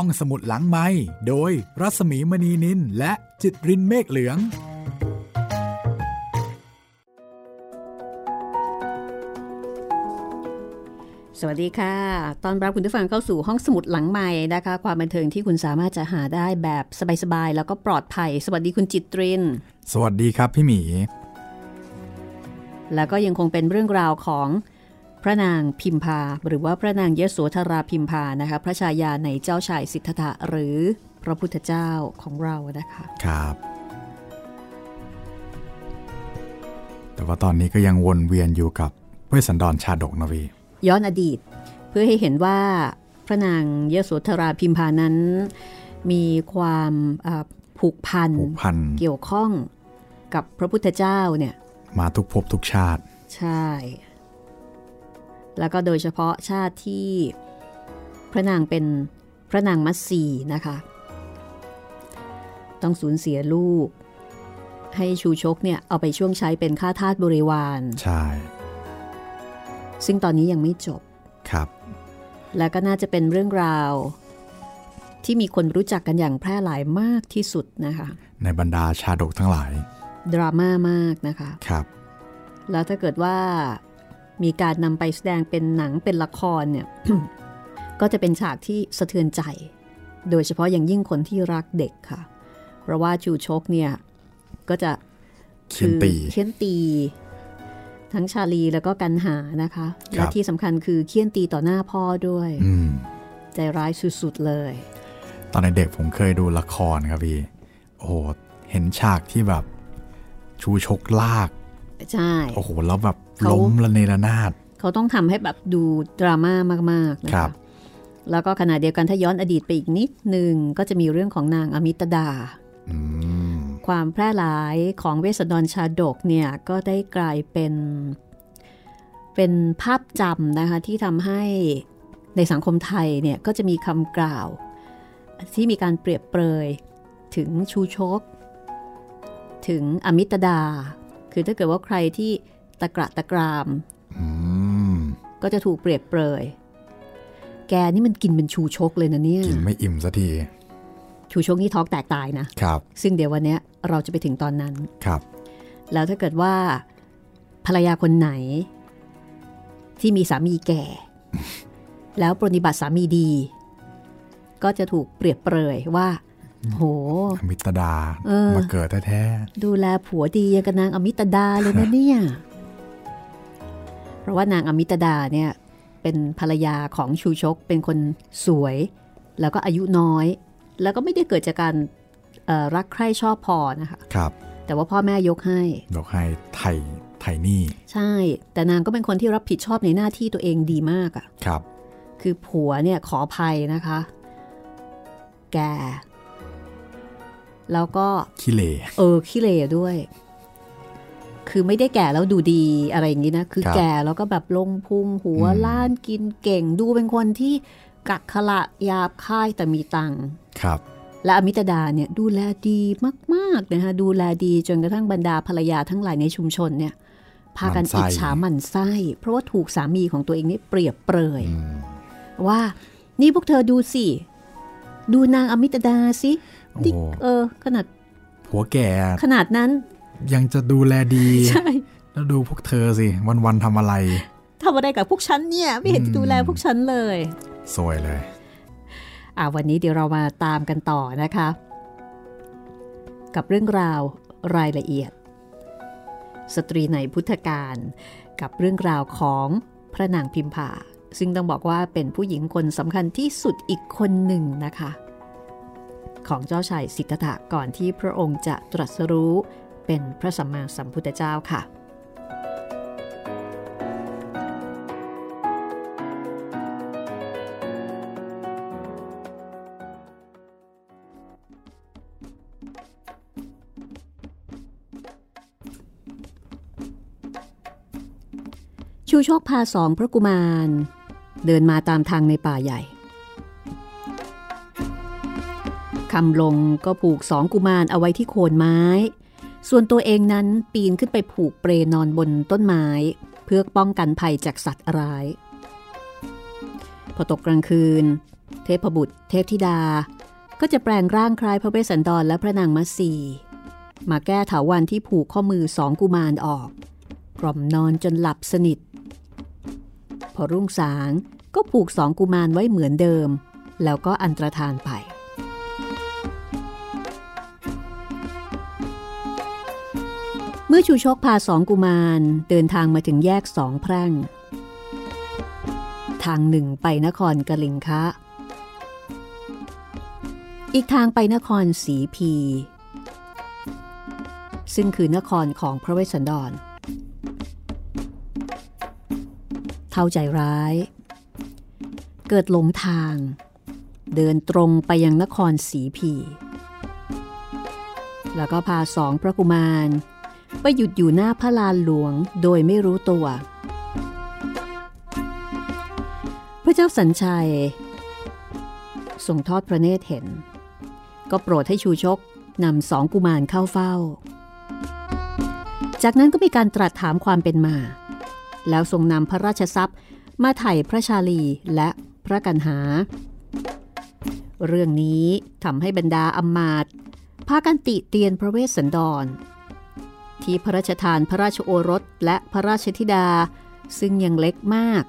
ห้องสมุดหลังไม้โดยรัสมีมณีนินและจิตรินเมฆเหลือง สวัสดีค่ะ ตอนรับคุณผู้ฟังเข้าสู่ห้องสมุดหลังใหม่นะคะ ความบันเทิงที่คุณสามารถจะหาได้แบบสบายๆ แล้วก็ปลอดภัย สวัสดีคุณจิตริน สวัสดีครับพี่หมี แล้วก็ยังคงเป็นเรื่องราวของพ ระนางพิมพา หรือว่าพระนางยโสธราพิมพานะคะพระชายาในเจ้าชายสิทธัตถะหรือพระพุทธเจ้าของเรานะคะครับ แต่ว่าตอนนี้ก็ยังวนเวียนอยู่กับเวสสันดรชาดกนะวีย้อนอดีต เพื่อให้เห็นว่าพระนางยโสธราพิมพานั้น มีความอ่าผูกพันผูกพันเกี่ยวข้องกับพระพุทธเจ้าเนี่ยมาทุกภพทุกชาติ ใช่ แล้วก็โดยเฉพาะชาติที่พระนางเป็นพระนางมัตสีนะคะ ต้องสูญเสียลูก ให้ชูชกเนี่ยเอาไปช่วงใช้เป็นค่าทาสบริวารใช่ ซึ่งตอนนี้ยังไม่จบครับ และก็น่าจะเป็นเรื่องราว ที่มีคนรู้จักกันอย่างแพร่หลายมากที่สุดนะคะ ในบรรดาชาดกทั้งหลาย ดราม่ามากนะคะ ครับ แล้วถ้าเกิดว่า มีการนำไปแสดงเป็นหนังเป็นละครเนี่ยก็จะเป็นฉากที่สะเทือนใจ โดยเฉพาะอย่างยิ่งคนที่รักเด็กค่ะ เพราะว่าจูชกเนี่ยก็จะเคียนตีคือเคียนตี ทั้งชาลีแล้วก็กันหานะคะครัและบที่สำคัญคือเคียนตีต่อหน้าพ่อด้วยอืมใจร้ายสุดๆเลย ตอนเด็กๆผมเคยดูละครครับพี่โอ้โหเห็นฉากที่แบบชูชกลาก ใช่ โอ้โห แล้วแบบเขา ล้มระเนระนาดเขาต้องทำให้แบบดูดราม่ามากๆนะครัคะบแล้วก็ขณะเดียวกันถ้าย้อนอดีตไปอีกนิดหนึ่งก็จะมีเรื่องของนางอมิตดาอืมความแพร่หลายของเวสสันดรชาดกเนี่ยก็ได้กลายเป็น เป็นภาพจำนะคะที่ทำให้ในสังคมไทยเนี่ยก็จะมีคำกล่าว ที่มีการเปรียบเปรยถึงชูชก ถึงอมิตดา คือถ้าเกิดว่าใครที่ ตะกระตะกรามอืมก็จะถูกเปรียบเปรย แกนี่มันกินเป็นชูชกเลยนะเนี่ย กินไม่อิ่มสักที ชูชกนี่ท้องแตกตายนะ ครับ ซึ่งเดี๋ยววันเนี้ยเราจะไปถึงตอนนั้น ครับ แล้วถ้าเกิดว่า ภรรยาคนไหน ที่มีสามีแก่ แล้วปรนนิบัติสามีดี ก็จะถูกเปรียบเปรยว่าโห อมิตดาเออมาเกิดแท้ดูแลผัวดีอย่างกับนางอมิตดาเลยนะเนี่ยเพ ราะว่านางอมิตดาเนี่ยเป็นภรรยาของชูชก เป็นคนสวย แล้วก็อายุน้อย แล้วก็ไม่ได้เกิดจากการเอ่อรักใคร่ชอบพอนะคะๆครับ แต่ว่าพ่อแม่ยกให้ ยกให้ไทยไทยนี่ ใช่ แต่นางก็เป็นคนที่รับผิดชอบในหน้าที่ตัวเองดีมากอะ่ะครับ คือผัวเนี่ยขออภัยนะคะ แกแล้วก็ขี้เหร่เออขี้เหร่ด้วย คือไม่ได้แก่แล้วดูดีอะไรอย่างนี้นะ คือครับแก่แล้วก็แบบลงพุงหัวอืมล้านกินเก่งดูเป็นคนที่กักขละหยาบค่ายแต่มีตังค์ครับและอมิตดาเนี่ยดูแลดีมากๆนะคะดูแลดีจนกระทั่งบรรดาภรรยาทั้งหลายในชุมชนเนี่ยพากันหมั่นไส้อิจฉาหมันไส้ เพราะว่าถูกสามีของตัวเองนี่เปรียบเปรยอืมว่านี่พวกเธอดูสิ ดูนางอมิตดาสิโอ้นี่เออขนาดผัวแก่ขนาดนั้น ยังจะดูแลดี ใช่ แล้วดูพวกเธอสิ วันๆทำอะไรทำอะไรกับพวกฉันเนี่ย ไม่เห็นจะดูแลพวกฉันเลย สวยเลย อ่าวันนี้เดี๋ยวเรามาตามกันต่อนะคะ กับเรื่องราวรายละเอียด สตรีในพุทธกาลกับเรื่องราวของพระนางพิมพาซึ่งต้องบอกว่าเป็นผู้หญิงคนสำคัญที่สุดอีกคนหนึ่งนะคะ ของเจ้าชายสิทธัตถะก่อนที่พระองค์จะตรัสรู้ เป็นพระสัมมาสัมพุทธเจ้าค่ะ ชูโชคพาสองพระกุมาร เดินมาตามทางในป่าใหญ่คำลงก็ผูกสองกุมารเอาไว้ที่โคนไม้ ส่วนตัวเองนั้นปีนขึ้นไปผูกเปรนอนบนต้นไม้ เพื่อป้องกันภัยจากสัตว์ร้าย พอตกกลางคืน เทพบุตร เทพธิดา ก็จะแปลงร่างคล้ายพระเวสสันดรและพระนางมัสีมาแก้ถาวันที่ผูกข้อมือสองกุมารออก กล่อมนอนจนหลับสนิท พอรุ่งสางก็ผูกสองกุมารไว้เหมือนเดิม แล้วก็อันตรธานไป เมื่อชูชกพาสองกุมารเดินทางมาถึงแยกสองแพร่ง ทางหนึ่งไปนครกลิงคะ อีกทางไปนครสีพี ซึ่งคือนครของพระเวสสันดรเท่าใจร้าย เกิดหลงทาง เดินตรงไปยังนครสีพี แล้วก็พาสองพระกุมาร ไปหยุดอยู่หน้าพระลานหลวงโดยไม่รู้ตัว พระเจ้าสัญชัยทรงทอดพระเนตรเห็น ก็โปรดให้ชูชกนำสองกุมารเข้าเฝ้า จากนั้นก็มีการตรัสถามความเป็นมา แล้วทรงนำพระราชทรัพย์มาไถ่พระชาลีและพระกันหา เรื่องนี้ทำให้บรรดาอำมาตพากันติเตียนพระเวสสันดร ที่พระราชทานพระราชโอรสและพระราชธิดา ซึ่งยังเล็กมาก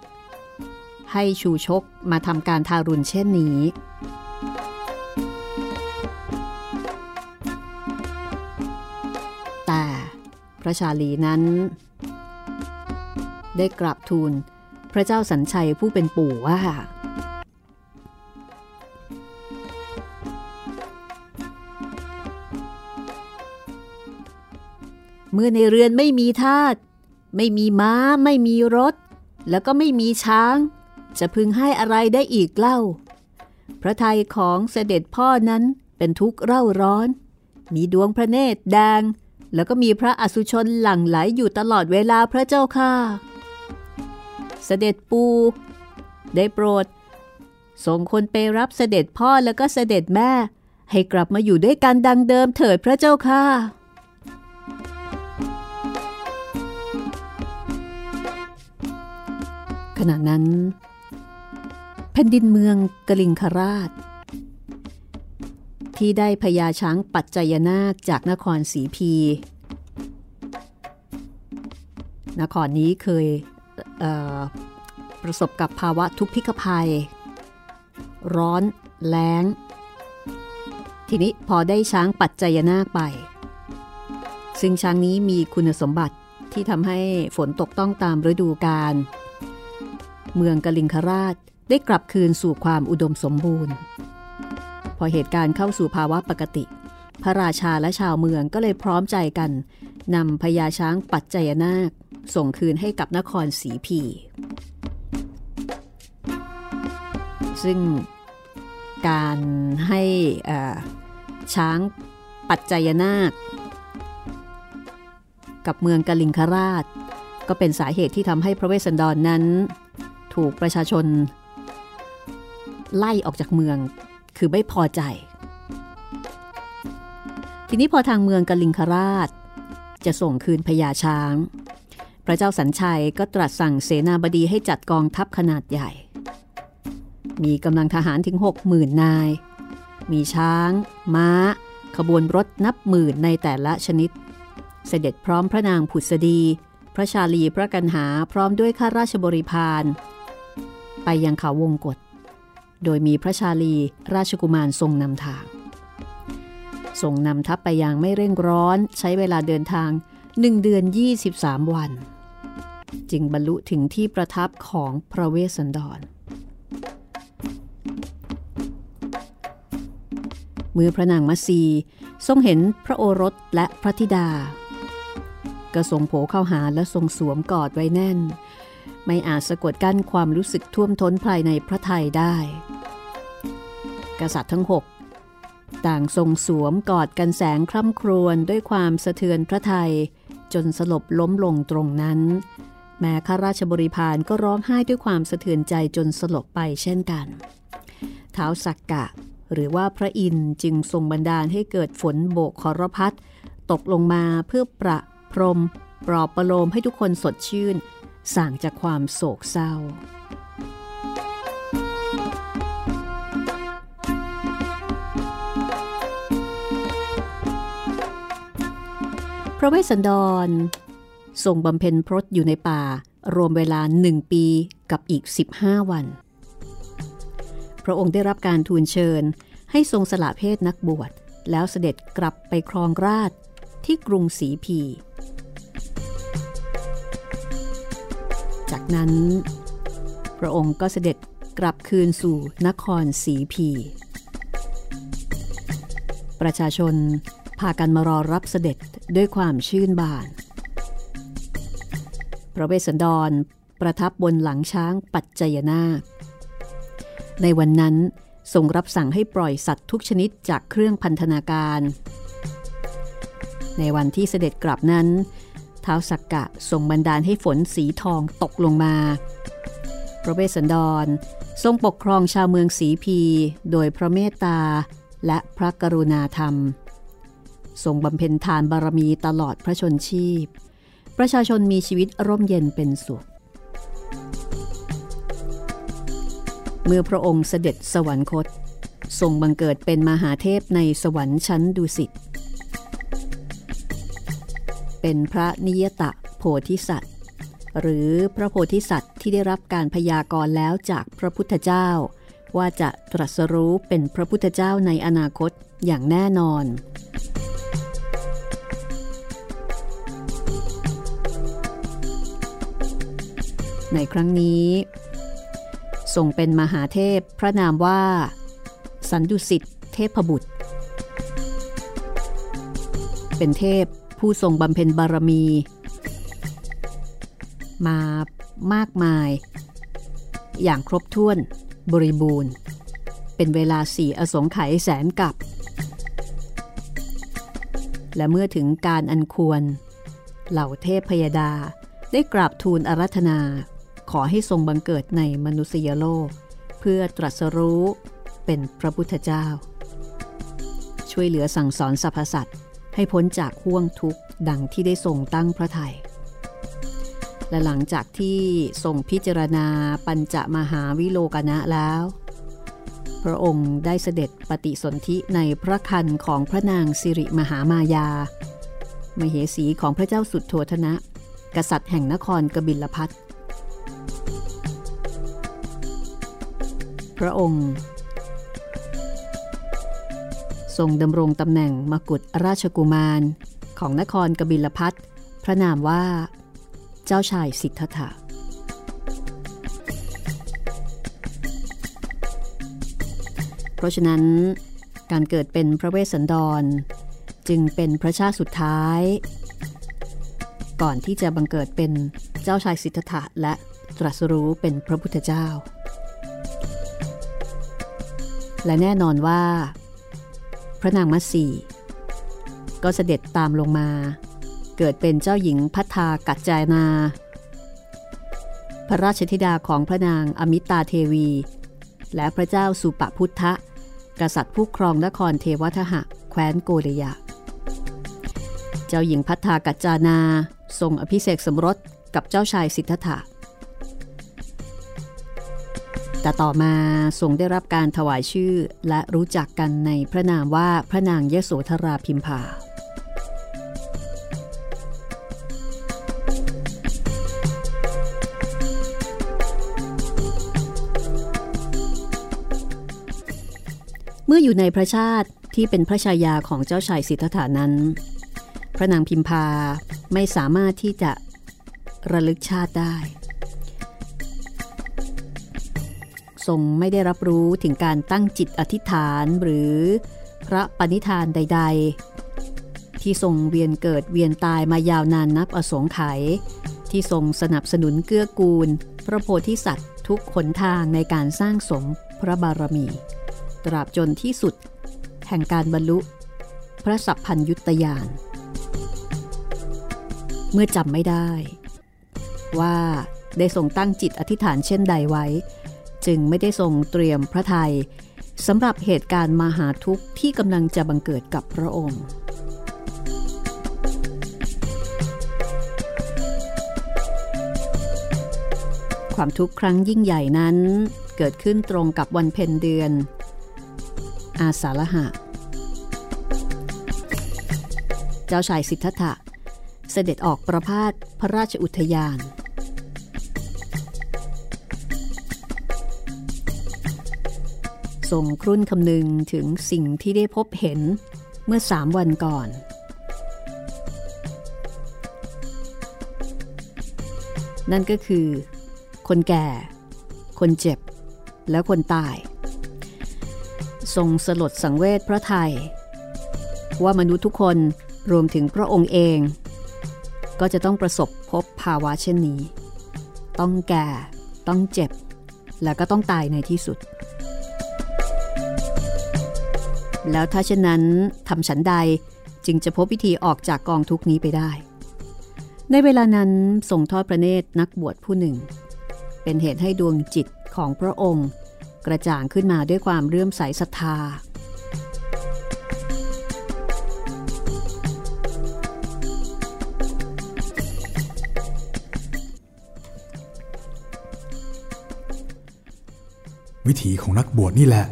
ให้ชูชกมาทำการทารุณเช่นนี้ แต่พระชาลีนั้น ได้กราบทูลพระเจ้าสัญชัยผู้เป็นปู่ว่า เมื่อในเรือนไม่มีทาสไม่มีม้า ไม่มีรถ แล้วก็ไม่มีช้าง จะพึงให้อะไรได้อีกเล่า พระทัยของเสด็จพ่อนั้นเป็นทุกข์เร่าร้อน มีดวงพระเนตรแดง แล้วก็มีพระอสุชนหลั่งไหลอยู่ตลอดเวลาพระเจ้าค่ะ เสด็จปู ได้โปรด ส่งคนไปรับเสด็จพ่อแล้วก็เสด็จแม่ ให้กลับมาอยู่ด้วยกันดังเดิมเถิดพระเจ้าค่ะ ขณะนั้น แผ่นดินเมืองกลิงคราช ที่ได้พญาช้างปัจจยนาคจากนครสีพี นครนี้เคยเประสบกับภาวะทุพพิกภัย ร้อนแล้ง ทีนี้พอได้ช้างปัจจยนาคไป ซึ่งช้างนี้มีคุณสมบัติที่ทำให้ฝนตกต้องตามฤดูกาล เมืองกลิงคราชได้กลับคืนสู่ความอุดมสมบูรณ์ พอเหตุการณ์เข้าสู่ภาวะปกติ พระราชาและชาวเมืองก็เลยพร้อมใจกันนำพญาช้างปัจจยนาค ส่งคืนให้กับนครสีพี ซึ่งการให้ช้างปัจจยนาค กับเมืองกลิงคราช ก็เป็นสาเหตุที่ทำให้พระเวสสันดรนนั้น ถูกประชาชน ไล่ออกจากเมืองคือไม่พอใจ ทีนี้พอทางเมืองกลิงคราช จะส่งคืนพญาช้าง พระเจ้าสัญชัยก็ตรัสสั่งเสนาบดีให้จัดกองทัพขนาดใหญ่ มีกำลังทหารถึง 6 0,000นาย มีช้าง ม้า ขบวนรถนับหมื่นในแต่ละชนิด เสด็จพร้อมพระนางผุดสดี พระชาลีพระกันหาพร้อมด้วยข้าราชบริพาร ไปยังเขาวงกฏโดยมีพระชาลีราชกุมารทรงนำทาง ทรงนำทัพไปย่างไม่เร่งร้อนใช้เวลาเดินทางหนึ่งเดือน 23 วัน จึงบรรลุถึงที่ประทับของพระเวสสันดร เมื่อพระนางมัสีทรงเห็นพระโอรสและพระธิดา ก็ทรงโผเข้าหาและทรงสวมกอดไว้แน่น ไม่อาจสะกดกั้นความรู้สึกท่วมท้นภายในพระไทยได้ กษัตริย์ทั้งหกต่างทรงสวมกอดกันแสงคร่ำครวญด้วยความสะเทือนพระไทยจนสลบล้มลงตรงนั้น แม้ข้าราชบริพารก็ร้องไห้ด้วยความสะเทือนใจจนสลบไปเช่นกันเท้าสักกะ หรือว่าพระอินทร์จึงทรงบันดาลให้เกิดฝนโบกคอรพัดตกลงมาเพื่อประพรม ปลอบประโลมให้ทุกคนสดชื่น สั่งจากความโศกเศร้า พระเวสสันดรส่งบำเพ็ญพรตอยู่ในป่า รวมเวลาหนึ่งปีกับอีก 15 วัน พระองค์ได้รับการทูลเชิญให้ทรงสละเพศนักบวช แล้วเสด็จกลับไปครองราชที่กรุงศรีพี จากนั้น พระองค์ก็เสด็จกลับคืนสู่นครศรีพี ประชาชนพากันมารอรับเสด็จด้วยความชื่นบาน พระเวสสันดรประทับบนหลังช้างปัจจยนาค ในวันนั้นทรงรับสั่งให้ปล่อยสัตว์ทุกชนิดจากเครื่องพันธนาการ ในวันที่เสด็จกลับนั้น ท้าวสักกะทรงบันดาลให้ฝนสีทองตกลงมาพระเวสสันดรทรงปกครองชาวเมืองสีพี โดยพระเมตตาและพระกรุณาธรรม ทรงบำเพ็ญทานบารมีตลอดพระชนชีพ ประชาชนมีชีวิตร่มเย็นเป็นสุข เมื่อพระองค์เสด็จสวรรคต ทรงบังเกิดเป็นมหาเทพในสวรรค์ชั้นดุสิต เป็นพระนิยตะโพธิสัตว์ หรือพระโพธิสัตว์ที่ได้รับการพยากรณ์แล้วจากพระพุทธเจ้า ว่าจะตรัสรู้เป็นพระพุทธเจ้าในอนาคตอย่างแน่นอน ในครั้งนี้ทรงเป็นมหาเทพพระนามว่า สันดุสิตเทพบุตร เป็นเทพ ผู้ทรงบำเพ็ญบารมี มามากมาย อย่างครบถ้วนบริบูรณ์ เป็นเวลาสี่อสงไขยแสนกับ และเมื่อถึงการอันควร เหล่าเทพพยดาได้กราบทูลอารัธนา ขอให้ทรงบังเกิดในมนุษยโลก เพื่อตรัสรู้เป็นพระพุทธเจ้า ช่วยเหลือสั่งสอนสรรพสัตว์ ให้พ้นจากห่วงทุกข์ดังที่ได้ทรงตั้งพระทยัยและหลังจากที่ทรงพิจารณาปัญจมหาวิโลกนะแล้ว พระองค์ได้เสด็จปฏิสนธิในพระคันของพระนางสิริมหามายา มเหสีของพระเจ้าสุดโทธนะ กษัตริย์แห่งนครกบิลพัทพระองค์ ทรงดำรงตำแหน่งมกุฎราชกุมารของนครกบิลพัทพระนามว่า เจ้าชายสิทธัตถะเพราะฉะนั้นการเกิดเป็นพระเวสสันดร จึงเป็นพระชาติสุดท้าย ก่อนที่จะบังเกิดเป็นเจ้าชายสิทธัตถะและตรัสรู้เป็นพระพุทธเจ้า และแน่นอนว่า ระนางมัสีก็เสด็จตามลงมา เกิดเป็นเจ้าหญิงพัฒากัจจายนา พระราชธิดาของพระนางอมิตาเทวี และพระเจ้าสุปพุทธะ กษัตริย์ผู้ครองนครเทวทหะแคว้นโกริยะ เจ้าหญิงพัฒากัจจานาทรงอภิเษกสมรสกับเจ้าชายสิทธัตถะ แต่ต่อมาทรงได้รับการถวายชื่อและรู้จักกันในพระนามว่าพระนางยโสธราพิมพาเมื่ออยู่ในพระชาติที่เป็นพระชายาของเจ้าชายสิทธัตถานั้น พระนางพิมพาไม่สามารถที่จะระลึกชาติได้ ทรงไม่ได้รับรู้ถึงการตั้งจิตอธิษฐานหรือพระปณิธานใด ๆ ที่ทรงเวียนเกิดเวียนตายมายาวนานนับอสงไขยที่ทรงสนับสนุนเกื้อกูล พระโพธิสัตว์ทุกขนทางในการสร้างสมพระบารมี ตราบจนที่สุด แห่งการบรรลุ พระสัพพัญยุตยาน เมื่อจำไม่ได้ ว่าได้ทรงตั้งจิตอธิษฐานเช่นใดไว้ จึงไม่ได้ทรงเตรียมพระไทยสำหรับเหตุการณ์มหาทุกข์ที่กำลังจะบังเกิดกับพระองค์ความทุกข์ครั้งยิ่งใหญ่นั้น เกิดขึ้นตรงกับวันเพ็ญเดือน อาสาฬหะ เจ้าชายสิทธัตถะเสด็จออกประพาสพระราชอุทยาน ทรงครุ่นคำนึงถึงสิ่งที่ได้พบเห็นเมื่อสามวันก่อน นั่นก็คือ คนแก่ คนเจ็บ และคนตาย ทรงสลดสังเวชพระไทย ว่ามนุษย์ทุกคนรวมถึงพระองค์เอง ก็จะต้องประสบพบภาวะเช่นนี้ ต้องแก่ ต้องเจ็บ และก็ต้องตายในที่สุด แล้วถ้าเช่นนั้นทำฉันใดจึงจะพบวิธีออกจากกองทุกนี้ไปได้ ในเวลานั้นทรงทอดพระเนตรนักบวชผู้หนึ่ง เป็นเหตุให้ดวงจิตของพระองค์ กระจ่างขึ้นมาด้วยความเรื่อมใสศรัทธา วิถีของนักบวชนี่แหละ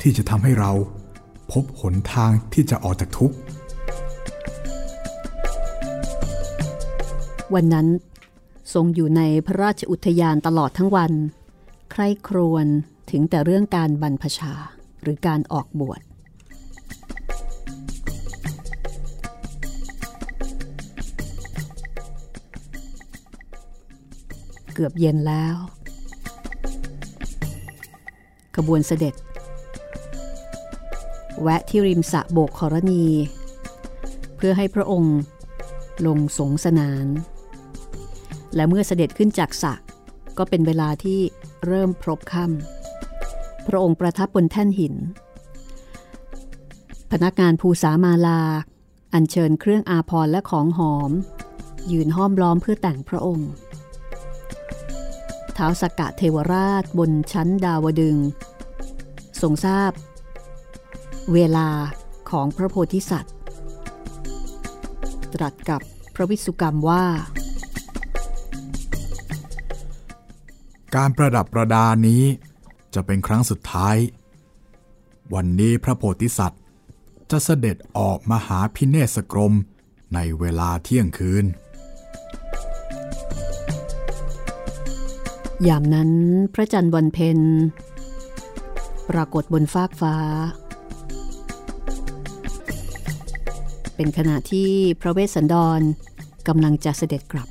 ที่จะทำให้เรา บหนทางที่จะออกจากทุกข์ วันนั้นทรงอยู่ในพระราชอุทยานตลอดทั้งวัน ใคร่ครวญถึงแต่เรื่องการบรรพชาหรือการออกบวช เกือบเย็นแล้วขบวนเสด็จ แวะที่ริมสระโบกขรณี เพื่อให้พระองค์ลงสงสนาน และเมื่อเสด็จขึ้นจากสระก็เป็นเวลาที่เริ่มพรบค่ำพระองค์ประทับบนแท่นหิน พนักงานภูสามาลา อัญเชิญเครื่องอาภรและของหอม ยืนห้อมล้อมเพื่อแต่งพระองค์ท้าวสกกะเทวราชบนชั้นดาวดึง ทรงทราบ เวลาของพระโพธิสัตว์ ตรัสกับพระวิสุกรรมว่า การประดับประดานี้จะเป็นครั้งสุดท้าย วันนี้พระโพธิสัตว์จะเสด็จออกมาหาพิเนศกรมในเวลาเที่ยงคืน ยามนั้นพระจันทร์วันเพ็ญปรากฏบนฟากฟ้า เป็นขณะที่พระเวสสันดรกำลังจะเสด็จกลับ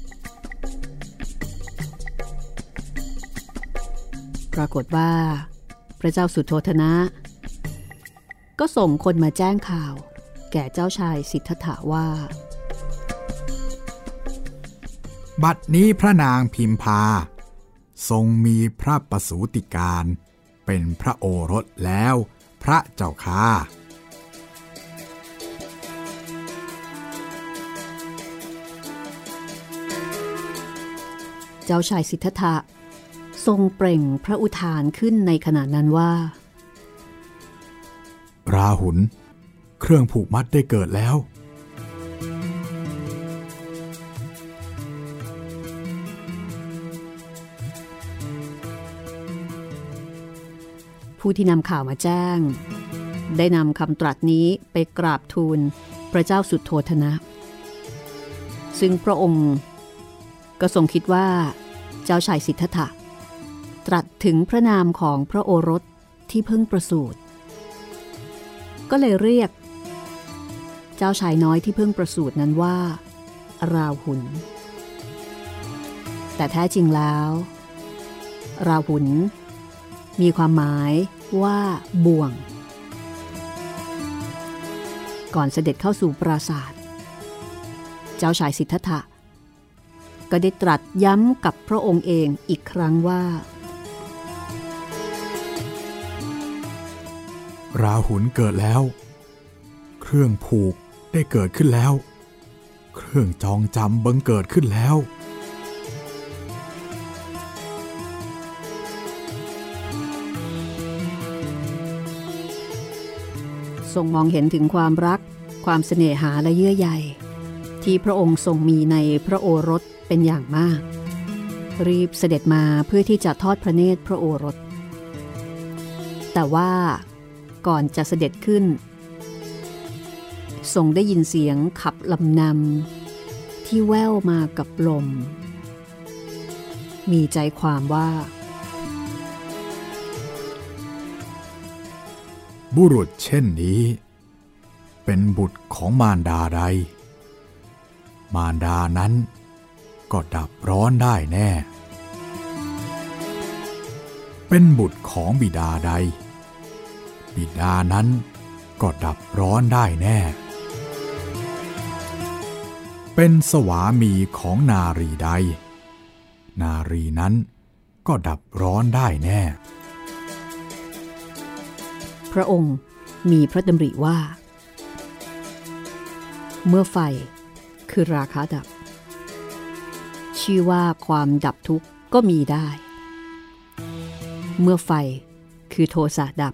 ปรากฏว่า พระเจ้าสุโธธนะ ก็ส่งคนมาแจ้งข่าว แก่เจ้าชายสิทธัตถะว่า บัดนี้พระนางพิมพา ทรงมีพระประสูติการ เป็นพระโอรสแล้ว พระเจ้าค่า เจ้าชายสิทธัตถะทรงเปล่งพระอุทานขึ้นในขณะนั้นว่า ราหุลเครื่องผูกมัดได้เกิดแล้ว ผู้ที่นำข่าวมาแจ้ง ได้นำคำตรัสนี้ไปกราบทูลพระเจ้าสุดโทธนะ ซึ่งพระองค์ ก็ทรงคิดว่า เจ้าชายสิทธัตถะ ตรัสถึงพระนามของพระโอรสที่เพิ่งประสูติ ก็เลยเรียก เจ้าชายน้อยที่เพิ่งประสูตินั้นว่า ราหุลแต่แท้จริงแล้ว ราหุลมีความหมายว่าบ่วง ก่อนเสด็จเข้าสู่ปราสาทเจ้าชายสิทธัตถะ ก็ได้ตรัสย้ำกับพระองค์เองอีกครั้งว่า ราหุลเกิดแล้ว เครื่องผูกได้เกิดขึ้นแล้ว เครื่องจองจำบังเกิดขึ้นแล้วทรงมองเห็นถึงความรัก ความเสน่หาและเยื่อใยที่พระองค์ทรงมีในพระโอรส เป็นอย่างมาก รีบเสด็จมาเพื่อที่จะทอดพระเนตรพระโอรส แต่ว่าก่อนจะเสด็จขึ้น ทรงได้ยินเสียงขับลำนำที่แววมากับลม มีใจความว่า บุรุษเช่นนี้ เป็นบุตรของมารดาใด มารดานั้น ก็ดับร้อนได้แน่ เป็นบุตรของบิดาใด บิดานั้นก็ดับร้อนได้แน่ เป็นสวามีของนารีใด นารีนั้นก็ดับร้อนได้แน่ พระองค์มีพระดำริว่า เมื่อไฟคือราคาดับ ชื่อว่าความดับทุกข์ก็มีได้ เมื่อไฟคือโทสะดับ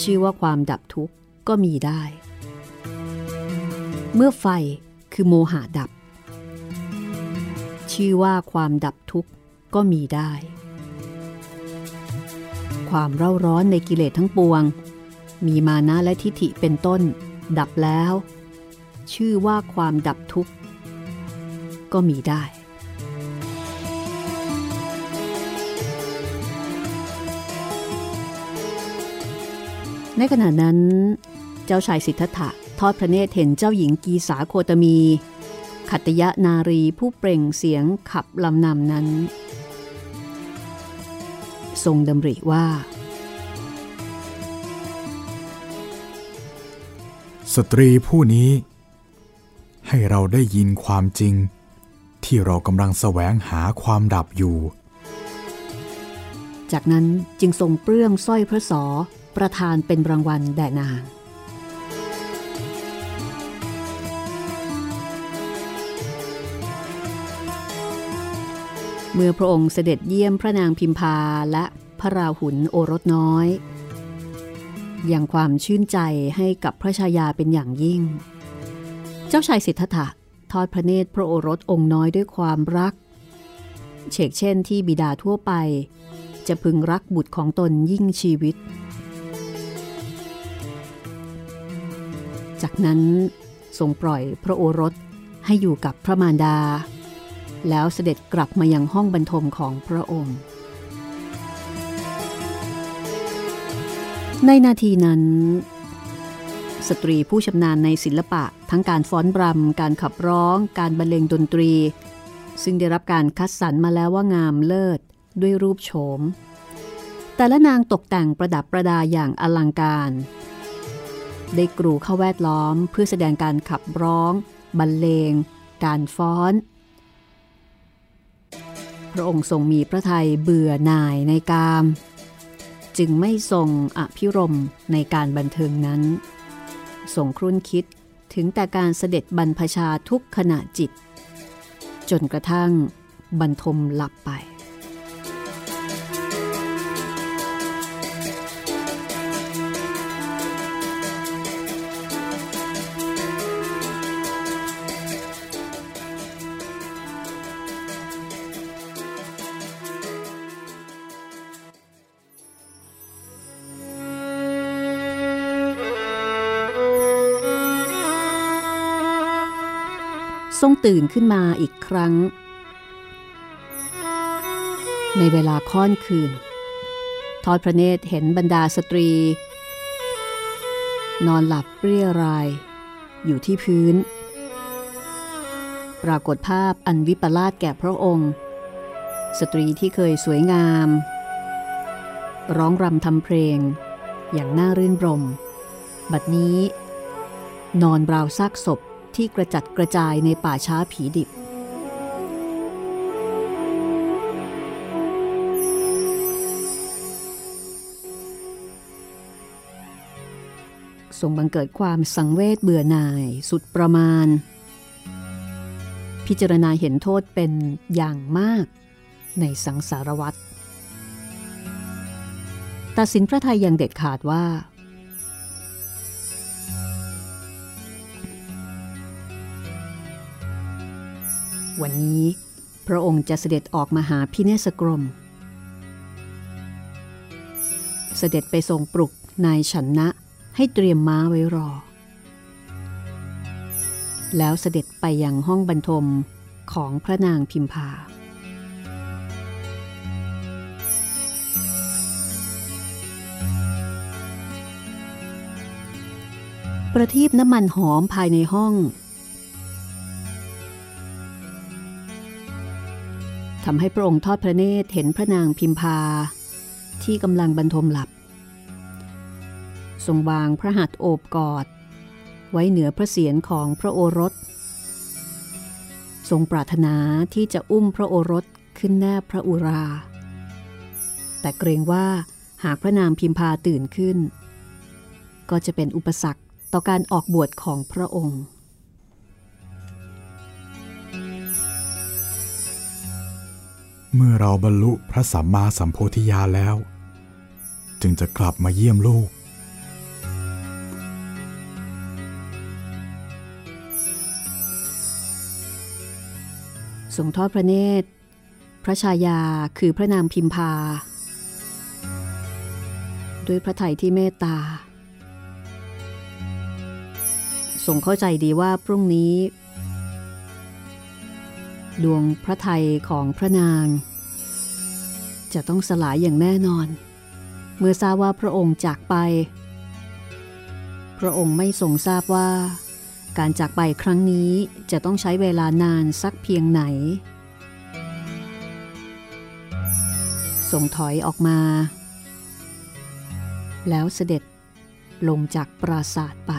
ชื่อว่าความดับทุกข์ก็มีได้ เมื่อไฟคือโมหะดับ ชื่อว่าความดับทุกข์ก็มีได้ ความเร่าร้อนในกิเลสทั้งปวง มีมานะและทิฏฐิเป็นต้น ดับแล้ว ชื่อว่าความดับทุกข์ ก็มีได้ ในขณะนั้น เจ้าชายสิทธัตถะทอดพระเนตรเห็นเจ้าหญิงกีสาโคตมี ขัตยะนารีผู้เปล่งเสียงขับลำนำนั้น ทรงดำริว่า สตรีผู้นี้ให้เราได้ยินความจริง ที่เรากำลังแสวงหาความดับอยู่ จากนั้นจึงทรงเปลื้องสร้อยพระสอประทานเป็นรางวัลแด่นางเมื่อพระองค์เสด็จเยี่ยมพระนางพิมพาและพระราหุลโอรสน้อย อย่างความชื่นใจให้กับพระชายาเป็นอย่างยิ่งเจ้าชายสิทธัตถะ ทอดพระเนตรพระโอรสองค์น้อยด้วยความรัก เฉกเช่นที่บิดาทั่วไป จะพึงรักบุตรของตนยิ่งชีวิต จากนั้นทรงปล่อยพระโอรสให้อยู่กับพระมารดา แล้วเสด็จกลับมายังห้องบรรทมของพระองค์ ในนาทีนั้น สตรีผู้ชำนาญในศิลปะ ทั้งการฟ้อนบรำการขับร้อง การบรรเลงดนตรี ซึ่งได้รับการคัดสรรมาแล้วว่างามเลิศด้วยรูปโฉม แต่ละนางตกแต่งประดับประดาอย่างอลังการ ได้กรูเข้าแวดล้อมเพื่อแสดงการขับร้อง บรรเลง การฟ้อน พระองค์ทรงมีพระทัยเบื่อหน่ายในกาม จึงไม่ทรงอภิรมในการบันเทิงนั้น ทรงครุ่นคิดถึงแต่การเสด็จบรรพชาทุกขณะจิต จนกระทั่งบรรทมหลับไป งตื่นขึ้นมาอีกครั้ง ในเวลาค่อนคืน ทอดพระเนตรเห็นบรรดาสตรี นอนหลับเรียราย อยู่ที่พื้น ปรากฏภาพอันวิปลาสแก่พระองค์ สตรีที่เคยสวยงาม ร้องรำทำเพลง อย่างน่ารื่นรม บัดนี้ นอนราวซากศพ ที่กระจัดกระจายในป่าช้าผีดิบ ทรงบังเกิดความสังเวชเบื่อหน่ายสุดประมาณ พิจารณาเห็นโทษเป็นอย่างมากในสังสารวัตรตัดสินพระทัยอย่างเด็ดขาดว่า วันนี้พระองค์จะเสด็จออกมาหาพิเนศกรม เสด็จไปทรงปลุกนายฉันนะให้เตรียมม้าไว้รอ แล้วเสด็จไปยังห้องบรรทมของพระนางพิมพา ประทีปน้ำมันหอมภายในห้อง ทำให้พระองค์ทอดพระเนตรเห็นพระนางพิมพา ที่กำลังบรรทมหลับ ทรงวางพระหัตถ์โอบกอด ไว้เหนือพระเศียรของพระโอรส ทรงปรารถนาที่จะอุ้มพระโอรสขึ้นแนบพระอุรา แต่เกรงว่าหากพระนางพิมพาตื่นขึ้น ก็จะเป็นอุปสรรคต่อการออกบวชของพระองค์ เมื่อเราบรรลุพระสัมมาสัมโพธิญาณแล้ว จึงจะกลับมาเยี่ยมลูก ทรงทอดพระเนตร พระชายาคือพระนางพิมพา ด้วยพระไถยที่เมตตาทรงเข้าใจดีว่าพรุ่งนี้ ดวงพระไทยของพระนาง จะต้องสลายอย่างแน่นอน เมื่อทราบว่าพระองค์จากไป พระองค์ไม่ทรงทราบว่า การจากไปครั้งนี้จะต้องใช้เวลานานสักเพียงไหนส่งถอยออกมา แล้วเสด็จลงจากปราสาทไป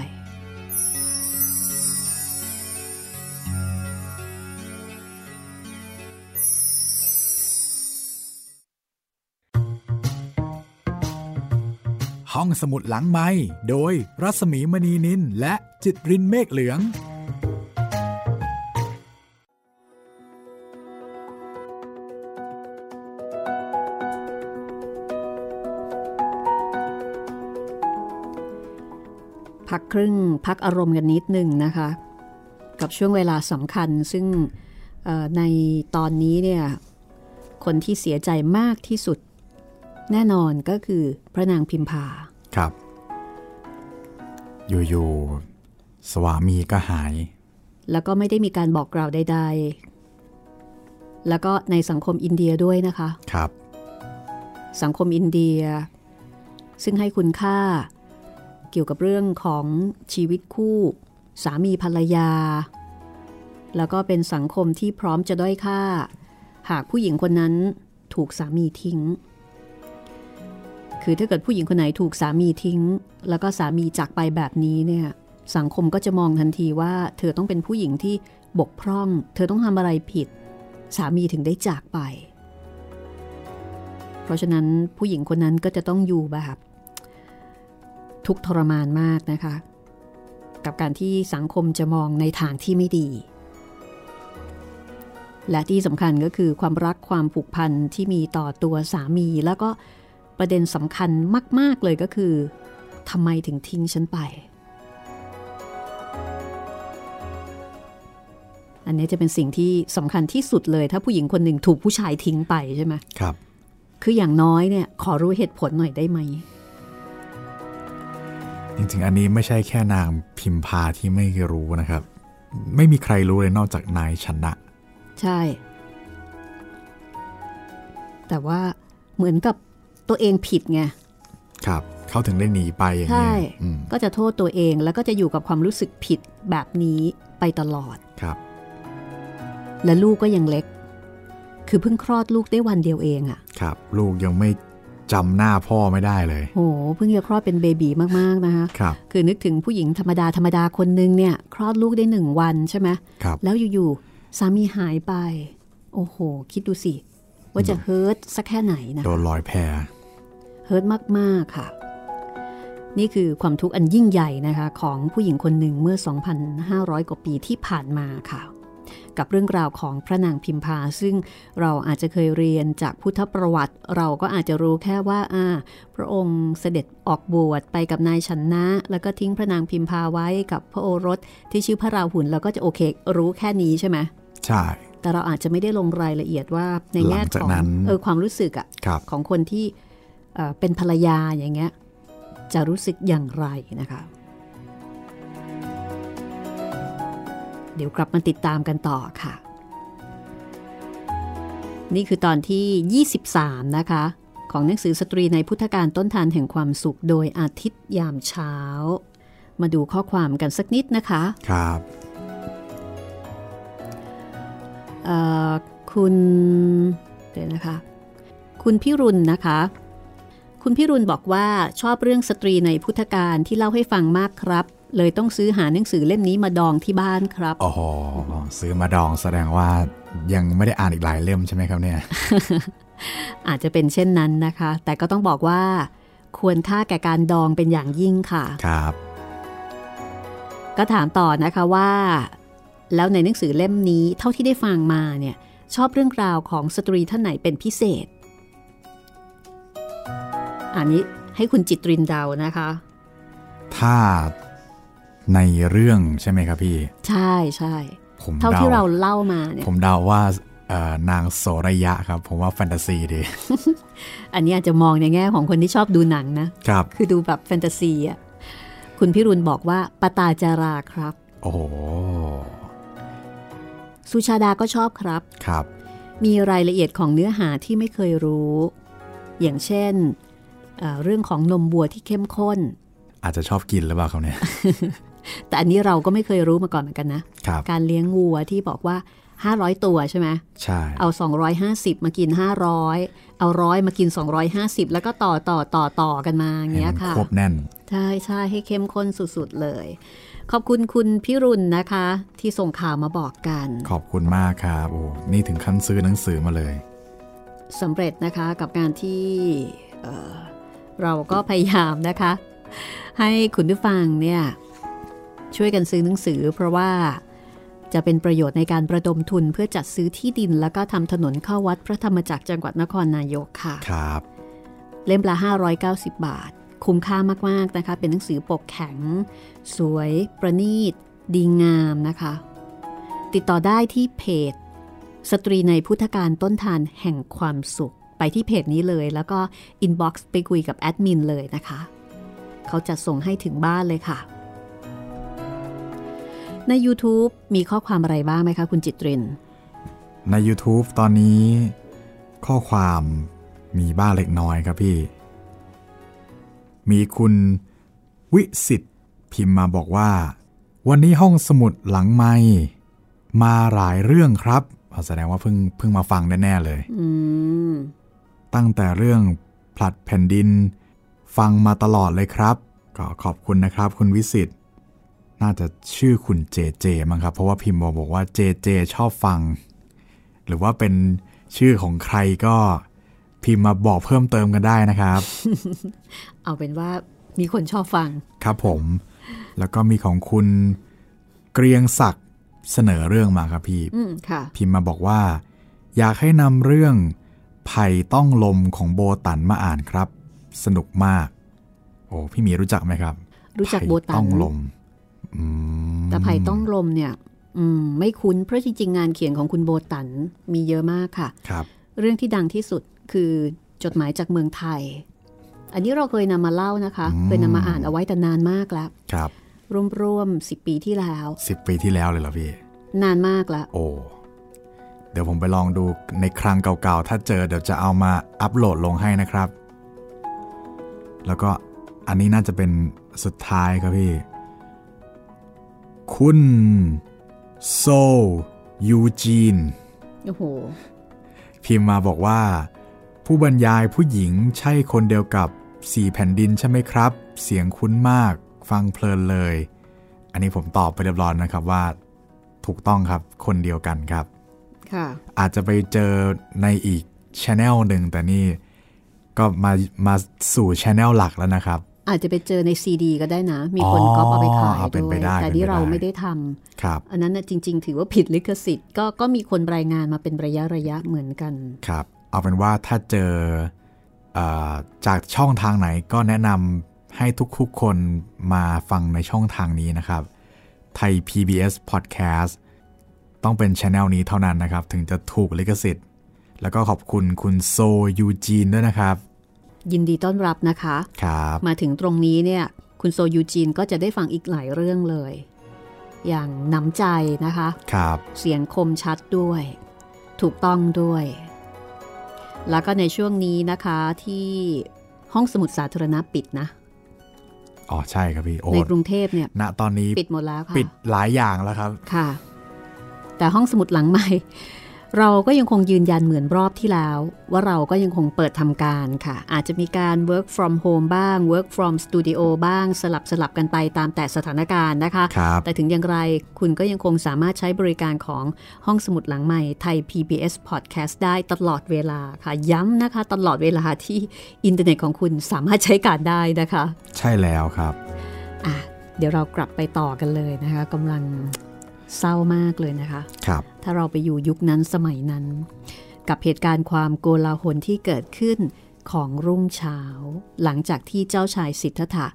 ห้องสมุดหลังไม้โดยรัสมีมณีนินและจิตรินเมฆเหลือง พักครึ่งพักอารมณ์กันนิดหนึ่งนะคะ กับช่วงเวลาสำคัญซึ่งในตอนนี้เนี่ยคนที่เสียใจมากที่สุด แน่นอนก็คือพระนางพิมพา ครับ อยู่ๆสวามีก็หาย แล้วก็ไม่ได้มีการบอกกล่าวใด ๆ แล้วก็ในสังคมอินเดียด้วยนะคะครับ สังคมอินเดีย ซึ่งให้คุณค่าเกี่ยวกับเรื่องของชีวิตคู่ สามีภรรยา แล้วก็เป็นสังคมที่พร้อมจะด้อยค่า หากผู้หญิงคนนั้นถูกสามีทิ้ง คือถ้าเกิดผู้หญิงคนไหนถูกสามีทิ้ง แล้วก็สามีจากไปแบบนี้เนี่ยสังคมก็จะมองทันทีว่า เธอต้องเป็นผู้หญิงที่บกพร่อง เธอต้องทำอะไรผิด สามีถึงได้จากไป เพราะฉะนั้นผู้หญิงคนนั้นก็จะต้องอยู่แบบ ทุกทรมานมากนะคะ กับการที่สังคมจะมองในทางที่ไม่ดี และที่สำคัญก็คือความรักความผูกพันที่มีต่อตัวสามีแล้วก็ ประเด็นสำคัญมาก ๆ เลยก็คือทำไมถึงทิ้งฉันไป อันนี้จะเป็นสิ่งที่สำคัญที่สุดเลย ถ้าผู้หญิงคนหนึ่งถูกผู้ชายทิ้งไปใช่ไหมครับ คืออย่างน้อยเนี่ยขอรู้เหตุผลหน่อยได้ไหม จริง ๆ อันนี้ไม่ใช่แค่นางพิมพาที่ไม่รู้นะครับ ไม่มีใครรู้เลยนอกจากนายชนะ ใช่ แต่ว่าเหมือนกับ ตัวเองผิดไงครับเขาถึงได้หนีไปอย่างใช่นี้ยอืมก็จะโทษตัวเองแล้วก็จะอยู่กับความรู้สึกผิดแบบนี้ไปตลอดครับ และลูกก็ยังเล็ก คือเพิ่งคลอดลูกได้วันเดียวเองอะ่ะ ครับ ลูกยังไม่จำหน้าพ่อไม่ได้เลยโหเพิ่งจะคลอดเป็นเบบีมาก ๆ นะคะครับ คือนึกถึงผู้หญิงธรรมดาธรรมดาคนนึงเนี่ย คลอดลูกได้หนึ่งวันใช่ไหมครับ แล้วอยู่ๆสามีหายไป โอ้โห คิดดูสิ ว่าจะเฮิร์ตสักแค่ไหนนะโดนลอยแพ เฮิร์ตมาก ๆ ค่ะ นี่คือความทุกข์อันยิ่งใหญ่นะคะ ของผู้หญิงคนหนึ่งเมื่อ 2,500 กว่าปีที่ผ่านมาค่ะ กับเรื่องราวของพระนางพิมพา ซึ่งเราอาจจะเคยเรียนจากพุทธประวัติ เราก็อาจจะรู้แค่ว่าอ่า พระองค์เสด็จออกบวชไปกับนายชนนะ แล้วก็ทิ้งพระนางพิมพาไว้กับพระโอรสที่ชื่อพระราหุลเราก็จะโอเค รู้แค่นี้ใช่ไหมใช่แต่เราอาจจะไม่ได้ลงรายละเอียดว่าในแง่หลังจากของนั้นเออความรู้สึกอะครับของคนที่ เอ่อเป็นภรรยาอย่างเงี้ยจะรู้สึกอย่างไรนะคะ เดี๋ยวกลับมาติดตามกันต่อค่ะ นี่คือตอนที่ 23 นะคะ ของหนังสือสตรีในพุทธการต้นทานแห่งความสุข โดยอาทิตย์ยามเช้า มาดูข้อความกันสักนิดนะคะ ครับเอ่อคุณเดี๋ยวนะคะ คุณพิรุณนะคะ คุณพิรุณบอกว่าชอบเรื่องสตรีในพุทธการที่เล่าให้ฟังมากครับ เลยต้องซื้อหาหนังสือเล่มนี้มาดองที่บ้านครับโอ้โหซื้อมาดองแสดงว่ายังไม่ได้อ่านอีกหลายเล่มใช่ไหมครับเนี่ย อาจจะเป็นเช่นนั้นนะคะ แต่ก็ต้องบอกว่า ควรค่าแก่การดองเป็นอย่างยิ่งค่ะครับ ก็ถามต่อนะคะว่า แล้วในหนังสือเล่มนี้เท่าที่ได้ฟังมาเนี่ยชอบเรื่องราวของสตรีท่านไหนเป็นพิเศษ อันนี้ให้คุณจิตรินเดานะคะ ถ้าในเรื่องใช่ไหมครับพี่ ใช่ใช่ผมเท่าเดาที่เราเล่ามาเนี่ยผมเดาว่าเอ่อนางโสระยะครับ ผมว่าแฟนตาซีดี อันนี้อาจจะมองในแง่ของคนที่ชอบดูหนังนะครับ คือดูแบบแฟนตาซีอะคุณพิรุณบอกว่าปตาจาราครับ โอ้โหสุชาดาก็ชอบครับครับ มีรายละเอียดของเนื้อหาที่ไม่เคยรู้ อย่างเช่น เอ่อเรื่องของนมวัวที่เข้มข้น อาจจะชอบกินหรือเปล่าเขาเนี่ยแต่อันนี้เราก็ไม่เคยรู้มาก่อนเหมือนกันนะครับการเลี้ยงวัวที่บอกว่า 500 ตัวใช่ไหมใช่ เอา 250 มากิน 500 เอาร้อยมากิน 250 แล้วก็ต่อต่อต่อต่อกันมาอย่างให้เงี้ยมันค่ะครบแน่น ใช่ใช่ให้เข้มข้นสุด ๆ เลย ขอบคุณคุณพิรุณนะคะ ที่ส่งข่าวมาบอกกัน ขอบคุณมากครับโอ้นี่ถึงขั้นซื้อหนังสือมาเลยสำเร็จนะคะกับการที่ เอ่อเราก็พยายามนะคะ ให้คุณผู้ฟังเนี่ยช่วยกันซื้อหนังสือ เพราะว่าจะเป็นประโยชน์ในการประดมทุนเพื่อจัดซื้อที่ดิน แล้วก็ทำถนนเข้าวัดพระธรรมจักรจังหวัดนครนายกค่ะครับ เล่มละ 590 บาท คุ้มค่ามากๆนะคะ เป็นหนังสือปกแข็ง สวย ประณีต ดีงามนะคะ ติดต่อได้ที่เพจ สตรีในพุทธกาลต้นธารแห่งความสุข ไปที่เพจนี้เลย แล้วก็ inbox ไปคุยกับแอดมินเลยนะคะ เขาจะส่งให้ถึงบ้านเลยค่ะ ใน YouTube มีข้อความอะไรบ้างไหมคะ คุณจิตริน ใน YouTube ตอนนี้ ข้อความมีบ้างเล็กน้อยครับพี่ มีคุณวิสิทธิ์พิมพ์มาบอกว่า วันนี้ห้องสมุดหลังไม่มาหลายเรื่องครับอ๋อแสดงว่าเพิ่งเพิ่งมาฟังแน่ ๆ เลยอืม ตั้งแต่เรื่องผลัดแผ่นดิน ฟังมาตลอดเลยครับ ก็ขอบคุณนะครับคุณวิสิทธิ์น่าจะชื่อคุณเจเจมั้งครับ เพราะว่าพิมพ์มาบอกว่าเจเจชอบฟัง หรือว่าเป็นชื่อของใครก็พิมพ์มาบอกเพิ่มเติมกันได้นะครับ เอาเป็นว่ามีคนชอบฟัง ครับผม แล้วก็มีของคุณเกรียงศักดิ์เสนอเรื่องมาครับพี่ อืมค่ะ พิมพ์มาบอกว่า อยากให้นำเรื่อง ไผ่ต้องลมของโบตันมาอ่านครับ สนุกมาก โอ้พี่หมีรู้จักไหมครับ รู้จักไผ่โบตันต้องลมอืมแต่ไผ่ต้องลมเนี่ยอืมไม่คุ้นเพราะจริงๆ งานเขียนของคุณโบตันมีเยอะมากค่ะครับ เรื่องที่ดังที่สุดคือจดหมายจากเมืองไทย อันนี้เราเคยนำมาเล่านะคะอืมเคยนำมาอ่านเอาไว้แต่นานมากแล้วครับร่วมๆสิปีที่แล้วสิบปีที่แล้วเลยเหรอพี่นานมากแล้วโอ้ เดี๋ยวผมไปลองดูในครั้งเก่าๆ ถ้าเจอเดี๋ยวจะเอามาอัปโหลดลงให้นะครับ แล้วก็อันนี้น่าจะเป็นสุดท้ายครับพี่ คุณโซยูจีนโอ้โหพิมพ์มาบอกว่า ผู้บรรยายผู้หญิงใช่คนเดียวกับสี่แผ่นดินใช่ไหมครับ เสียงคุ้นมาก ฟังเพลินเลย อันนี้ผมตอบไปเรียบร้อยนะครับว่า ถูกต้องครับ คนเดียวกันครับค่ะ อาจจะไปเจอในอีกช anel หนึ่งแต่นี่ก็มามาสู่ช anel หลักแล้วนะครับ อาจจะไปเจอในซีดีก็ได้นะ มีคนอ๋อก๊อปเอาไปขายเอาเป็นด้วไปยได้แต่เป็นที่ไปได้เราไม่ได้ทำครับ อันนั้นนะจริง ๆ ถือว่าผิดลิขสิทธิ์ก็ก็มีคนรายงานมาเป็นระยะระยะเหมือนกันครับ เอาเป็นว่าถ้าเจอเออจากช่องทางไหนก็แนะนำให้ทุกๆคนมาฟังในช่องทางนี้นะครับไทย PBS Podcast ต้องเป็นช anel นี้เท่านั้นนะครับ ถึงจะถูกลิขสิทธิ์ แล้วก็ขอบคุณคุณโซยูจีนด้วยนะครับ ยินดีต้อนรับนะคะครับมาถึงตรงนี้เนี่ย คุณโซยูจีนก็จะได้ฟังอีกหลายเรื่องเลย อย่างน้ำใจนะคะครับเสียงคมชัดด้วย ถูกต้องด้วย แล้วก็ในช่วงนี้นะคะที่ห้องสมุดสาธารณะปิดนะอ๋อใช่ครับพี่โอ้ในกรุงเทพเนี่ยณตอนนี้ปิดหมดแล้วค่ะปิดหลายอย่างแล้วครับค่ะ แต่ห้องสมุดหลังใหม่ เราก็ยังคงยืนยันเหมือนรอบที่แล้ว ว่าเราก็ยังคงเปิดทำการค่ะ อาจจะมีการ work from home บ้าง work from studio บ้างสลับสลับกันไปตามแต่สถานการณ์นะคะครับแต่ถึงอย่างไรคุณก็ยังคงสามารถใช้บริการของห้องสมุดหลังใหม่ไทย PBS Podcast ได้ตลอดเวลาค่ะ ย้ำนะคะ ตลอดเวลาที่อินเทอร์เน็ตของคุณสามารถใช้การได้นะคะ ใช่แล้วครับอะเดี๋ยวเรากลับไปต่อกันเลยนะคะกำลัง เศร้ามากเลยนะคะครับถ้าเราไปอยู่ยุคนั้นสมัยนั้น กับเหตุการณ์ความโกลาหลที่เกิดขึ้นของรุ่งเช้า หลังจากที่เจ้าชายสิทธัตถะ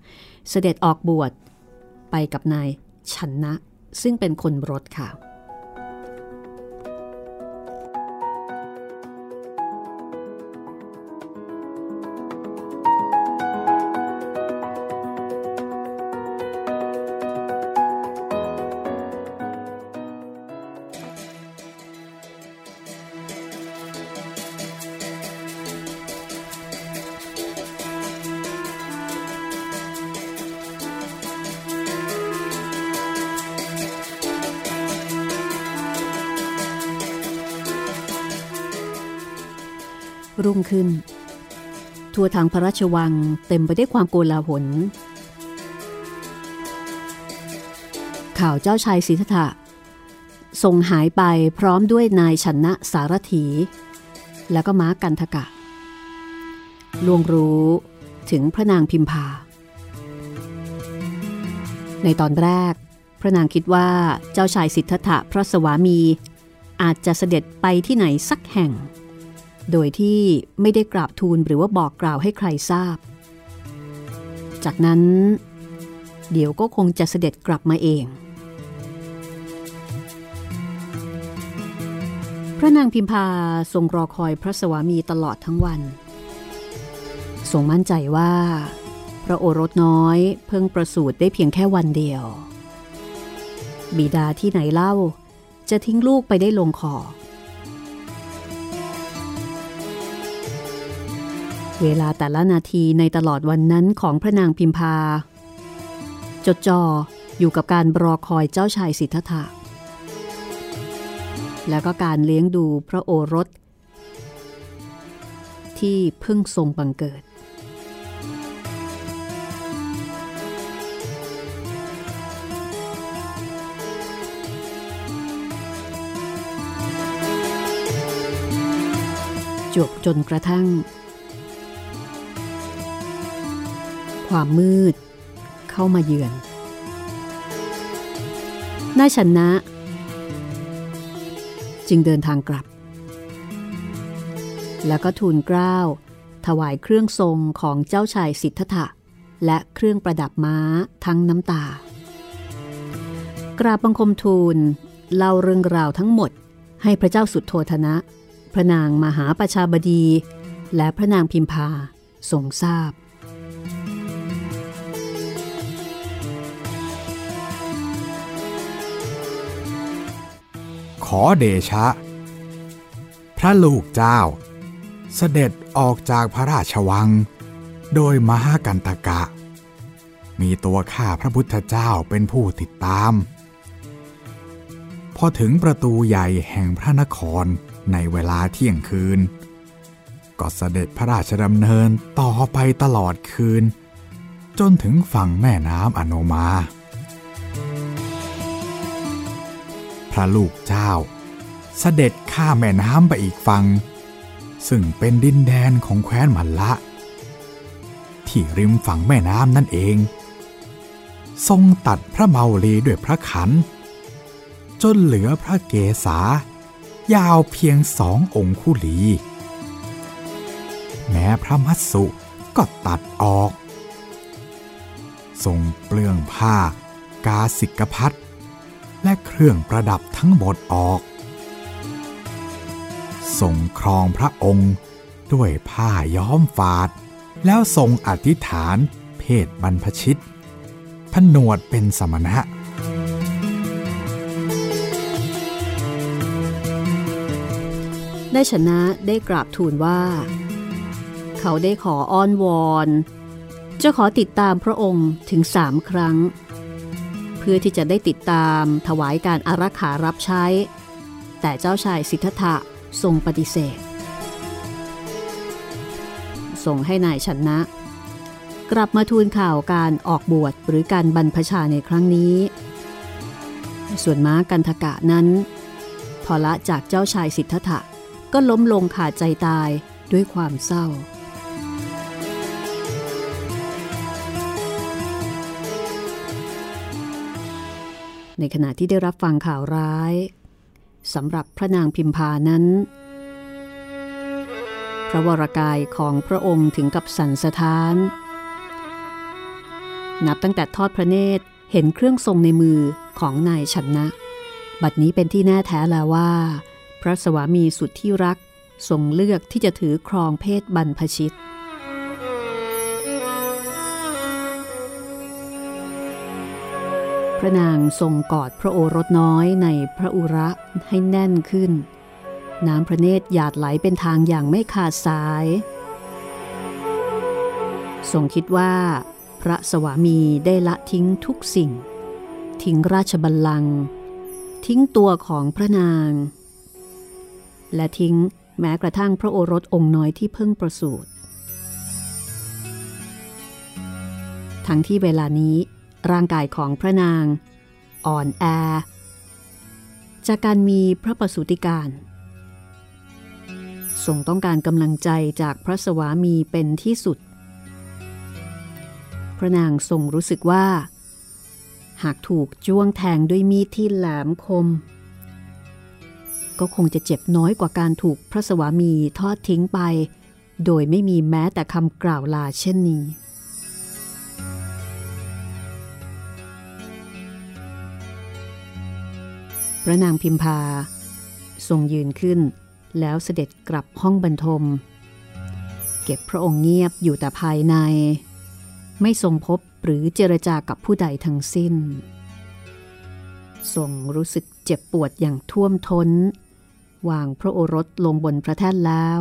เสด็จออกบวชไปกับนายชนะ ซึ่งเป็นคนรถค่ะ ขึ้น ทั่วทางพระราชวังเต็มไปด้วยความโกลาหล ข่าวเจ้าชายสิทธะส่งหายไปพร้อมด้วยนายชนะสารถี แล้วก็ม้ากันทกะลวงรู้ถึงพระนางพิมพา ในตอนแรก พระนางคิดว่าเจ้าชายสิทธัตถะพระสวามี อาจจะเสด็จไปที่ไหนสักแห่ง โดยที่ไม่ได้กราบทูลหรือว่าบอกกล่าวให้ใครทราบ จากนั้น เดี๋ยวก็คงจะเสด็จกลับมาเอง พระนางพิมพาทรงรอคอยพระสวามีตลอดทั้งวัน ทรงมั่นใจว่า พระโอรสน้อยเพิ่งประสูติได้เพียงแค่วันเดียว บิดาที่ไหนเล่าจะทิ้งลูกไปได้ลงคอ เวลาแต่ละนาทีในตลอดวันนั้นของพระนางพิมพา จดจ่ออยู่กับการรอคอยเจ้าชายสิทธัตถะ แล้วก็การเลี้ยงดูพระโอรส ที่เพิ่งทรงบังเกิด จบจนกระทั่ง ความมืด เข้ามาเยือนนายชนะ จึงเดินทางกลับ แล้วก็ทูลเกล้าถวายเครื่องทรงของเจ้าชายสิทธัตถะและเครื่องประดับม้าทั้งน้ำตา กราบบังคมทูลเล่าเรื่องราวทั้งหมดให้พระเจ้าสุดโทธนะ พระนางมหาประชาบดี และพระนางพิมพาทรงทราบ อเดชะ พระลูกเจ้า เสด็จออกจากพระราชวัง โดยมหากันตกะ มีตัวข้าพระพุทธเจ้าเป็นผู้ติดตาม พอถึงประตูใหญ่แห่งพระนครในเวลาเที่ยงคืน ก็เสด็จพระราชดำเนินต่อไปตลอดคืน จนถึงฝั่งแม่น้ำอโนมา พระลูกเจ้า เสด็จข้าแม่น้ำไปอีกฝั่งซึ่งเป็นดินแดนของแคว้นมัลละ ที่ริมฝั่งแม่น้ำนั่นเอง ทรงตัดพระเมาลีด้วยพระขัน จนเหลือพระเกศายาวเพียงสององคุลี แม้พระมัสสุก็ตัดออก ทรงเปลื้องผ้ากาสิกพัด และเครื่องประดับทั้งหมดออกส่งครองพระองค์ ด้วยผ้าย้อมฝาด แล้วทรงอธิษฐานเพศบรรพชิตผนวดเป็นสมณะ ได้ชนะได้กราบทูลว่า เขาได้ขออ้อนวอน จะขอติดตามพระองค์ถึงสามครั้ง เพื่อที่จะได้ติดตามถวายการอารักขารับใช้ แต่เจ้าชายสิทธัตถะทรงปฏิเสธ ส่งให้นายชนะ กลับมาทูลข่าวการออกบวชหรือการบรรพชาในครั้งนี้ ส่วนม้ากันทกะนั้น พอละจากเจ้าชายสิทธัตถะก็ล้มลงขาดใจตายด้วยความเศร้า ในขณะที่ได้รับฟังข่าวร้ายสำหรับพระนางพิมพานั้น พระวรากายของพระองค์ถึงกับสั่นสะท้าน นับตั้งแต่ทอดพระเนตรเห็นเครื่องทรงในมือของนายชนนะบัดนี้เป็นที่แน่แท้แล้วว่า พระสวามีสุดที่รักทรงเลือกที่จะถือครองเพศบรรพชิต ระนางทรงกอดพระโอรสน้อยในพระอุระให้แน่นขึ้น น้ำพระเนตรหยาดไหลเป็นทางอย่างไม่ขาดสาย ทรงคิดว่า พระสวามีได้ละทิ้งทุกสิ่ง ทิ้งราชบัลลังก์ทิ้งตัวของพระนาง และทิ้งแม้กระทั่งพระโอรสองค์น้อยที่เพิ่งประสูติทั้งที่เวลานี้ ร่างกายของพระนาง อ่อนแอ จากการมีพระประสูติการทรงต้องการกำลังใจจากพระสวามีเป็นที่สุด พระนางทรงรู้สึกว่า หากถูกจ้วงแทงด้วยมีดที่แหลมคม ก็คงจะเจ็บน้อยกว่าการถูกพระสวามีทอดทิ้งไป โดยไม่มีแม้แต่คำกล่าวลาเช่นนี้ พระนางพิมพา ทรงยืนขึ้น แล้วเสด็จกลับห้องบรรทม เก็บพระองค์เงียบอยู่แต่ภายใน ไม่ทรงพบหรือเจรจากับผู้ใดทั้งสิ้น ทรงรู้สึกเจ็บปวดอย่างท่วมทน้น วางพระโอรสลงบนพระแท่นแล้ว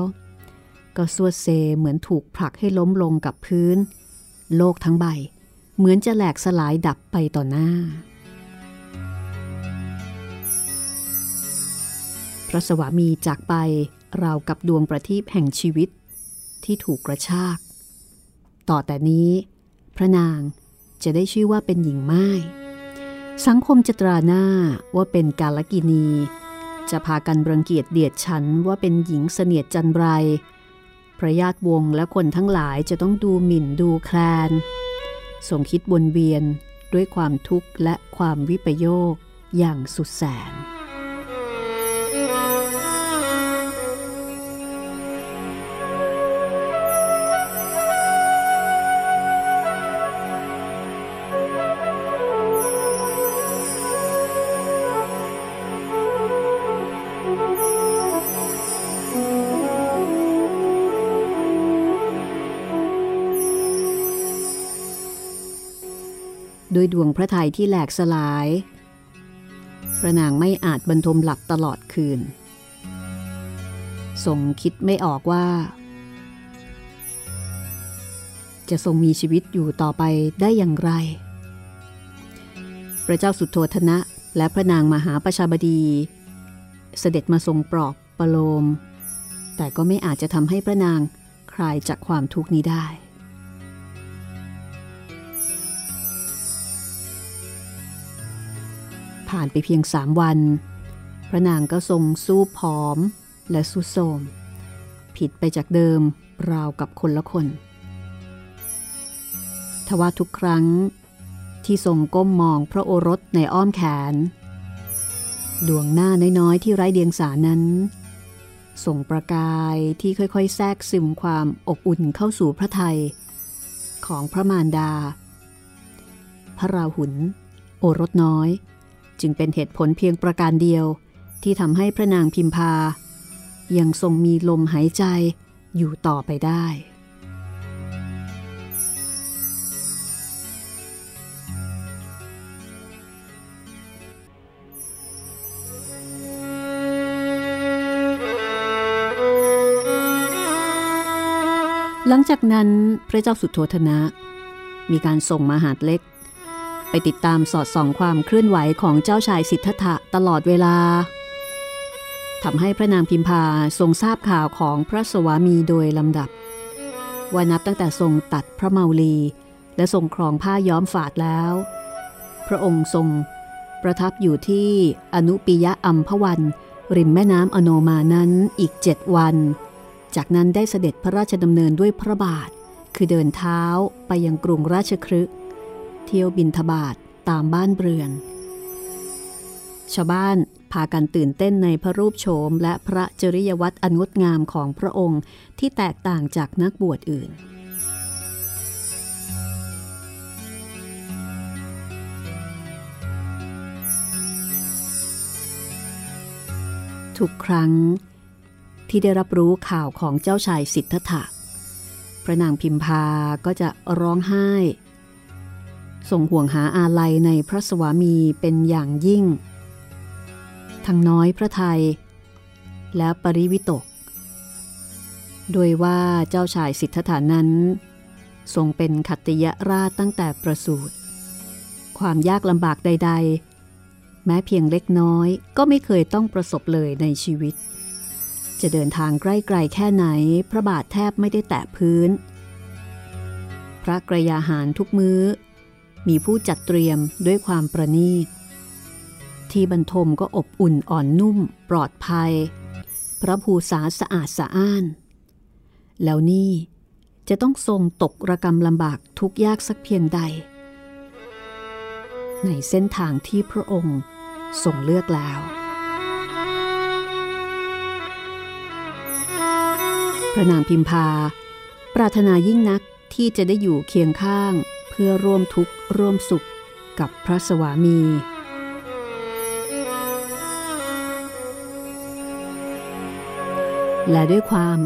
ก็สวดเซเหมือนถูกผลักให้ล้มลงกับพื้น โลกทั้งใบ เหมือนจะแหลกสลายดับไปต่อหน้า พระสวามีจากไปราวกับดวงประทีปแห่งชีวิต ที่ถูกกระชาก ต่อแต่นี้ พระนางจะได้ชื่อว่าเป็นหญิงไม้สังคมจะตราหน้าว่าเป็นกาลกินี จะพากันรังเกียจเดียดฉันว่าเป็นหญิงเสนียดจันไร พระญาติวงและคนทั้งหลายจะต้องดูหมิ่นดูแคลนส่งคิดวนเวียนด้วยความทุกข์และความวิปโยคอย่างสุดแสน ด้วยดวงพระทัยที่แหลกสลาย พระนางไม่อาจบรรทมหลับตลอดคืน ทรงคิดไม่ออกว่า จะทรงมีชีวิตอยู่ต่อไปได้อย่างไร พระเจ้าสุโธธนะและพระนางมหาประชาบดี เสด็จมาทรงปลอบประโลม แต่ก็ไม่อาจจะทำให้พระนางคลายจากความทุกข์นี้ได้ ผ่านไปเพียงสามวัน พระนางก็ทรงสู้ผอมและสุดโทมผิดไปจากเดิมราวกับคนละคนทว่าทุกครั้งที่ทรงก้มมองพระโอรสในอ้อมแขน ดวงหน้าน้อยๆ ที่ไร้เดียงสานั้น ส่งประกายที่ค่อยๆ แทรกซึมความอบอุ่นเข้าสู่พระไทย ของพระมารดา พระราหุลโอรสน้อย จึงเป็นเหตุผลเพียงประการเดียว ที่ทำให้พระนางพิมพา ยังทรงมีลมหายใจอยู่ต่อไปได้ หลังจากนั้นพระเจ้าสุโธธนะ มีการส่งมาหาดเล็ก ไปติดตามสอดส่องความเคลื่อนไหวของเจ้าชายสิทธัตถะตลอดเวลาทำให้พระนางพิมพาทรงทราบข่าวของพระสวามีโดยลำดับ ว่านับตั้งแต่ทรงตัดพระเมาลี และทรงครองผ้าย้อมฝาดแล้ว พระองค์ทรงประทับอยู่ที่อนุปิยะอัมพวัน ริมแม่น้ำอโนมานั้นอีกเจ็ดวัน จากนั้นได้เสด็จพระราชดำเนินด้วยพระบาท คือเดินเท้าไปยังกรุงราชครึก เที่ยวบินทบาทตามบ้านเรือน ชาวบ้านพากันตื่นเต้นในพระรูปโฉมและพระจริยวัตรอันงดงามของพระองค์ที่แตกต่างจากนักบวชอื่น ทุกครั้งที่ได้รับรู้ข่าวของเจ้าชายสิทธัตถะพระนางพิมพาก็จะร้องไห้ ส่งห่วงหาอาลัยในพระสวามีเป็นอย่างยิ่ง ทั้งน้อยพระไทย และปริวิตกโดยว่าเจ้าชายสิทธัตถานั้น ทรงเป็นขัตติยราชตั้งแต่ประสูติ ความยากลำบากใด ๆ แม้เพียงเล็กน้อยก็ไม่เคยต้องประสบเลยในชีวิต จะเดินทางใกล้ๆแค่ไหนพระบาทแทบไม่ได้แตะพื้น พระกรยาหารทุกมื้อ มีผู้จัดเตรียมด้วยความประณีต ที่บรรทมก็อบอุ่นอ่อนนุ่มปลอดภัย พระภูษาสะอาดสะอ้าน แล้วนี่จะต้องทรงตกระกรรมลำบากทุกยากสักเพียงใด ในเส้นทางที่พระองค์ทรงเลือกแล้ว พระนางพิมพา ปรารถนายิ่งนักที่จะได้อยู่เคียงข้าง พื่อร่วมทุกข์ร่วมสุขกับพระสวามี และด้วยความ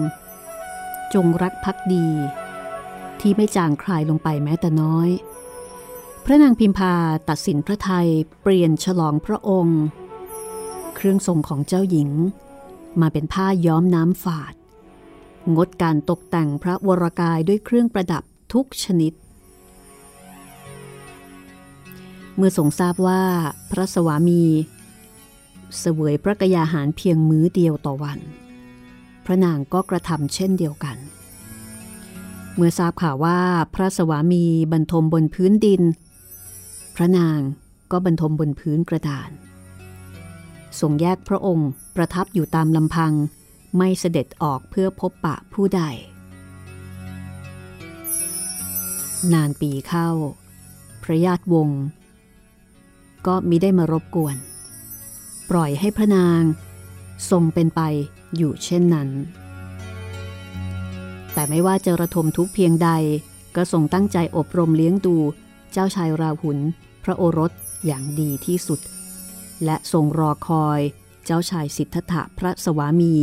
จงรักภักดี ที่ไม่จางคลายลงไปแม้แต่น้อย พระนางพิมพาตัดสินพระไทยเปลี่ยนฉลองพระองค์ เครื่องทรงของเจ้าหญิง มาเป็นผ้าย้อมน้ำฝาด งดการตกแต่งพระวรากายด้วยเครื่องประดับทุกชนิด เมื่อทรงทราบว่าพระสวามีเสวยพระกยาหารเพียงมื้อเดียวต่อวัน พระนางก็กระทำเช่นเดียวกัน เมื่อทราบข่าวว่าพระสวามีบรรทมบนพื้นดิน พระนางก็บรรทมบนพื้นกระดานทรงแยกพระองค์ประทับอยู่ตามลำพัง ไม่เสด็จออกเพื่อพบปะผู้ใด นานปีเข้า พระญาติวงศ์ ก็มิได้มารบกวน ปล่อยให้พระนางทรงเป็นไปอยู่เช่นนั้น แต่ไม่ว่าจะระทมทุกเพียงใดก็ทรงตั้งใจอบรมเลี้ยงดูเจ้าชายราหุลพระโอรสอย่างดีที่สุด และทรงรอคอยเจ้าชายสิทธัตถะพระสวามี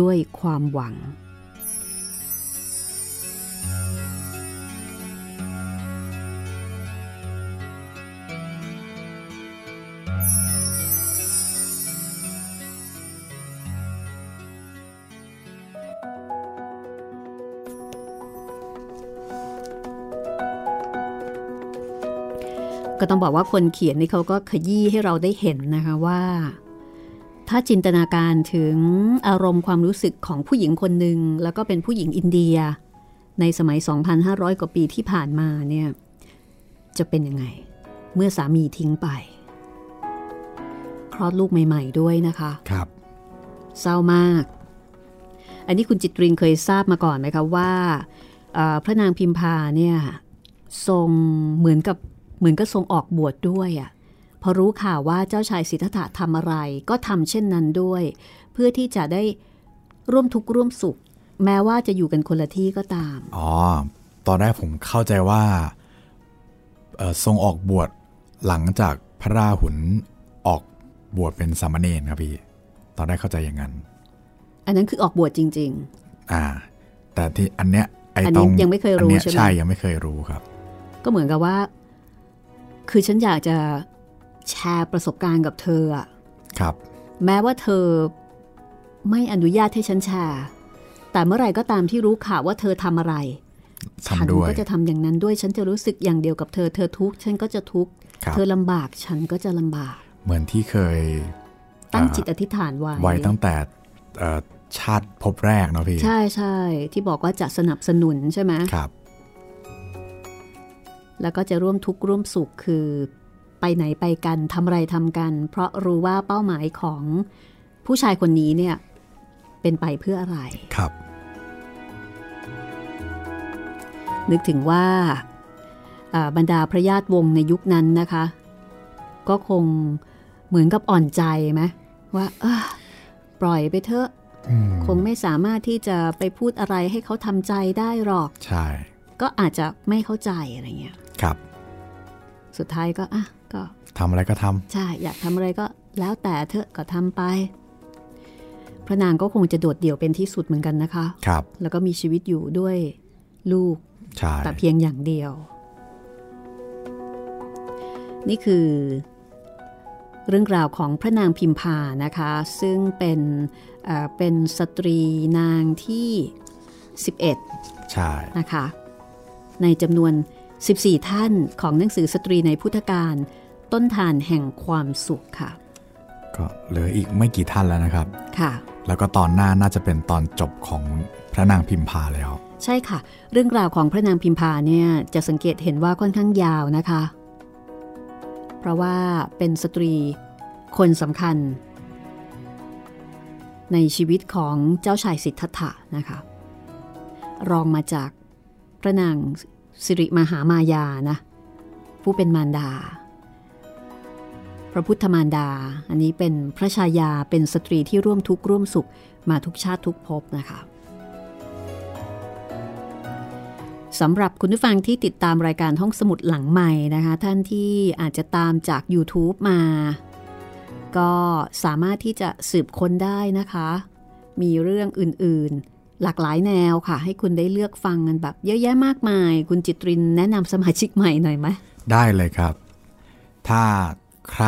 ด้วยความหวัง ก็ต้องบอกว่าคนเขียนนี่เขาก็ขยี้ให้เราได้เห็นนะคะว่า ถ้าจินตนาการถึงอารมณ์ความรู้สึกของผู้หญิงคนหนึ่งแล้วก็เป็นผู้หญิงอินเดีย ในสมัย 2,500 กว่าปีที่ผ่านมาเนี่ยจะเป็นยังไง เมื่อสามีทิ้งไป คลอดลูกใหม่ ๆ ด้วยนะคะครับเศร้ามาก อันนี้คุณจิตรินเคยทราบมาก่อนไหมคะว่าพระนางพิมพาเนี่ยทรงเหมือนกับ เหมือนก็ทรงออกบวชดด้วยอะ่ะพอรู้ข่าวว่าเจ้าชายสิทธัตถะทำอะไร ก็ทำเช่นนั้นด้วย เพื่อที่จะได้ร่วมทุกข์ร่วมสุข แม้ว่าจะอยู่กันคนละที่ก็ตาม อ๋อ ตอนแรกผมเข้าใจว่าทรงออกบวชหลังจากพระราหุลออกบวชเป็นสามเณรครับพี่ ตอนแรกเข้าใจอย่างนั้น อันนั้นคือออกบวชจริง ๆ อ่า แต่ที่อันเนี้ยไอ้ตรงยังไม่เคยรู้ใช่ไหมใช่ยังไม่เคยรู้ครับ ก็เหมือนกับว่า คือฉันอยากจะแชร์ประสบการณ์กับเธออะครับ แม้ว่าเธอไม่อนุญาตให้ฉันแชร์แแต่เมื่อไหร่ก็ตามที่รู้ข่าวว่าเธอทำอะไร ฉันทำด้วยก็จะทำอย่างนั้นด้วย ฉันจะรู้สึกอย่างเดียวกับเธอ เธอทุกข์ฉันก็จะทุกข์ครับเธอลำบากฉันก็จะลำบาก เหมือนที่เคย ตั้งอ่าจิตอธิษฐานไว้ ไว้ตั้งแต่เอ่อชาติภพแรกเนาะพี่ ใช่ใช่ที่บอกว่าจะสนับสนุนใช่ไหมครับ แล้วก็จะร่วมทุกข์ร่วมสุขคือ ไปไหนไปกันทำอะไรทำกัน เพราะรู้ว่าเป้าหมายของผู้ชายคนนี้เนี่ยเป็นไปเพื่ออะไรครับ นึกถึงว่าอ่าบรรดาพระญาติวงศ์ในยุคนั้นนะคะ ก็คงเหมือนกับอ่อนใจไหมว่าเอ้อปล่อยไปเถอะอืมคงไม่สามารถที่จะไปพูดอะไรให้เขาทำใจได้หรอก ใช่ ก็อาจจะไม่เข้าใจอะไรเงี้ย ครับ สุดท้ายก็อะก็ทำอะไรก็ทำใช่อยากทำอะไรก็แล้วแต่เธอะก็ทำไป พระนางก็คงจะโดดเดี่ยวเป็นที่สุดเหมือนกันนะคะครับ แล้วก็มีชีวิตอยู่ด้วยลูกใช่แต่เพียงอย่างเดียว นี่คือ เรื่องราวของพระนางพิมพานะคะ ซึ่งเป็นเอ่อเป็นสตรีนางที่ 11 ใช่นะคะ ในจำนวน 14 ท่านของหนังสือสตรีในพุทธการ ต้นทานแห่งความสุขค่ะ ก็เหลืออีกไม่กี่ท่านแล้วนะครับ ค่ะ แล้วก็ตอนหน้าน่าจะเป็นตอนจบของพระนางพิมพาแล้ว ใช่ค่ะ เรื่องราวของพระนางพิมพาเนี่ยจะสังเกตเห็นว่าค่อนข้างยาวนะคะ เพราะว่าเป็นสตรีคนสำคัญ ในชีวิตของเจ้าชายสิทธัตถะนะคะ รองมาจากพระนาง สิริมหามายานะ ผู้เป็นมารดา พระพุทธมารดา อันนี้เป็นพระชายาเป็นสตรีที่ร่วมทุกข์ร่วมสุขมาทุกชาติทุกภพนะคะสำหรับคุณผู้ฟังที่ติดตามรายการห้องสมุดหลังใหม่นะคะ ท่านที่อาจจะตามจาก YouTube มา ก็สามารถที่จะสืบค้นได้นะคะ มีเรื่องอื่นๆ หลากหลายแนวค่ะ ให้คุณได้เลือกฟังกันแบบเยอะแยะมากมาย คุณจิตรินแนะนำสมาชิกใหม่หน่อยไหมได้เลยครับ ถ้าใคร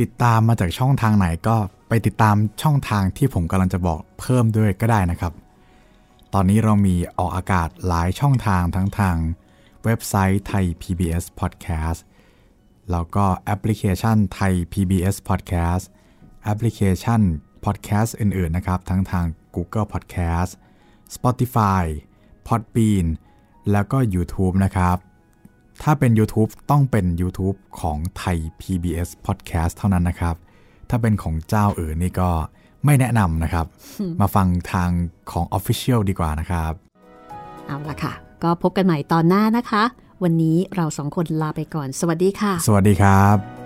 ติดตามมาจากช่องทางไหนก็ไปติดตามช่องทางที่ผมกำลังจะบอกเพิ่มด้วยก็ได้นะครับ ตอนนี้เรามีออกอากาศหลายช่องทางทั้งทางเว็บไซต์ไทย PBS Podcast แล้วก็แอปพลิเคชันไทย PBS Podcast แอปพลิเคชัน Podcast อื่น ๆ นะครับ ทั้งทาง Google Podcast Spotify Podbean แล้วก็ YouTube นะครับ ถ้าเป็น YouTube ต้องเป็น YouTube ของไทย PBS Podcast เท่านั้นนะครับ ถ้าเป็นของเจ้าอื่นนี่ก็ไม่แนะนำนะครับ มาฟังทางของ Official ดีกว่านะครับ เอาละค่ะ ก็พบกันใหม่ตอนหน้านะคะ วันนี้เราสองคนลาไปก่อน สวัสดีค่ะ สวัสดีครับ